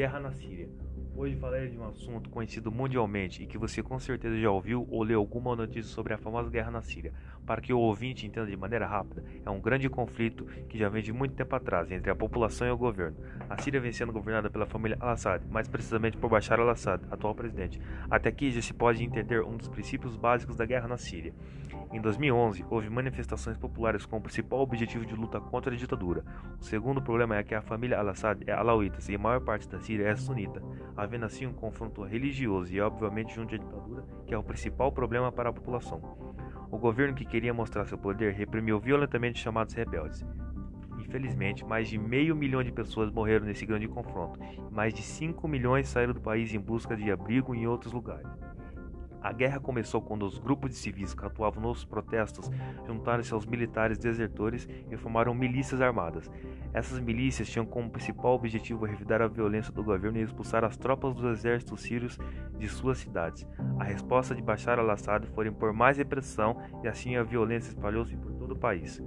Guerra na Síria. Hoje falarei de um assunto conhecido mundialmente e que você com certeza já ouviu ou leu alguma notícia sobre a famosa guerra na Síria. Para que o ouvinte entenda de maneira rápida, é um grande conflito que já vem de muito tempo atrás entre a população e o governo. A Síria vem sendo governada pela família al-Assad, mais precisamente por Bashar al-Assad, atual presidente. Até aqui já se pode entender um dos princípios básicos da guerra na Síria. Em 2011, houve manifestações populares com o principal objetivo de luta contra a ditadura. O segundo problema é que a família al-Assad é alauíta e a maior parte da Síria é sunita, havendo assim um confronto religioso e obviamente junto à ditadura, que é o principal problema para a população. O governo que queria mostrar seu poder reprimiu violentamente chamados rebeldes. Infelizmente, mais de meio milhão de pessoas morreram nesse grande confronto, e mais de 5 milhões saíram do país em busca de abrigo em outros lugares. A guerra começou quando os grupos de civis que atuavam nos protestos juntaram-se aos militares desertores e formaram milícias armadas. Essas milícias tinham como principal objetivo revidar a violência do governo e expulsar as tropas dos exércitos sírios de suas cidades. A resposta de Bashar al-Assad foi impor mais repressão e assim a violência espalhou-se por todo o país.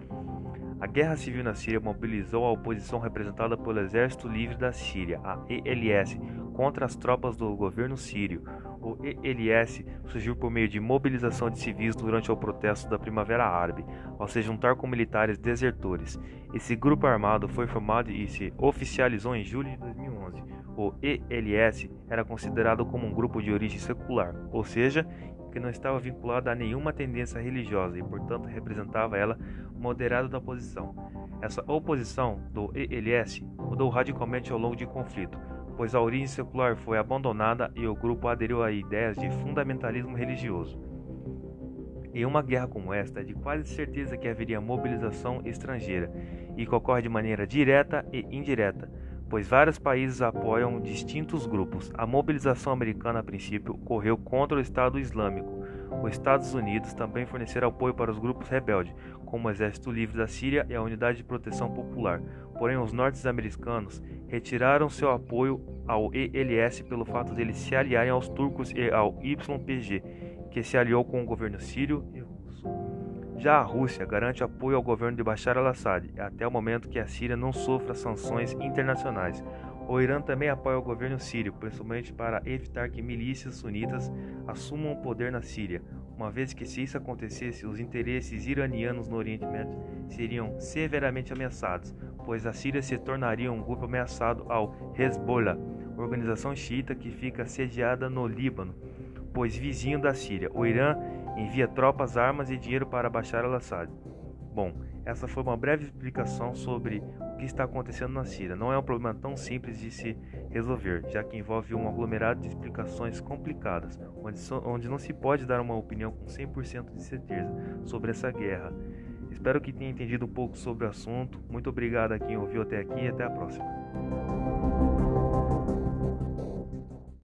A guerra civil na Síria mobilizou a oposição representada pelo Exército Livre da Síria, a ELS, contra as tropas do governo sírio. O ELS surgiu por meio de mobilização de civis durante o protesto da Primavera Árabe, ao se juntar com militares desertores. Esse grupo armado foi formado e se oficializou em julho de 2011. O ELS era considerado como um grupo de origem secular, ou seja, que não estava vinculado a nenhuma tendência religiosa e, portanto, representava ela moderada da oposição. Essa oposição do ELS mudou radicalmente ao longo do conflito, pois a origem secular foi abandonada e o grupo aderiu a ideias de fundamentalismo religioso. Em uma guerra como esta, é de quase certeza que haveria mobilização estrangeira, e que ocorre de maneira direta e indireta, pois vários países apoiam distintos grupos. A mobilização americana, a princípio, ocorreu contra o Estado Islâmico. Os Estados Unidos também forneceram apoio para os grupos rebeldes, como o Exército Livre da Síria e a Unidade de Proteção Popular. Porém, os norte-americanos retiraram seu apoio ao ELS pelo fato de eles se aliarem aos turcos e ao YPG, que se aliou com o governo sírio. Já a Rússia garante apoio ao governo de Bashar al-Assad até o momento que a Síria não sofra sanções internacionais. O Irã também apoia o governo sírio, principalmente para evitar que milícias sunitas assumam o poder na Síria, uma vez que se isso acontecesse, os interesses iranianos no Oriente Médio seriam severamente ameaçados, pois a Síria se tornaria um grupo ameaçado ao Hezbollah, organização xiita que fica sediada no Líbano, pois vizinho da Síria. O Irã envia tropas, armas e dinheiro para Bashar al-Assad. Bom, essa foi uma breve explicação sobre o que está acontecendo na Síria. Não é um problema tão simples de se resolver, já que envolve um aglomerado de explicações complicadas, onde, so, onde não se pode dar uma opinião com 100% de certeza sobre essa guerra. Espero que tenha entendido um pouco sobre o assunto. Muito obrigado a quem ouviu até aqui e até a próxima.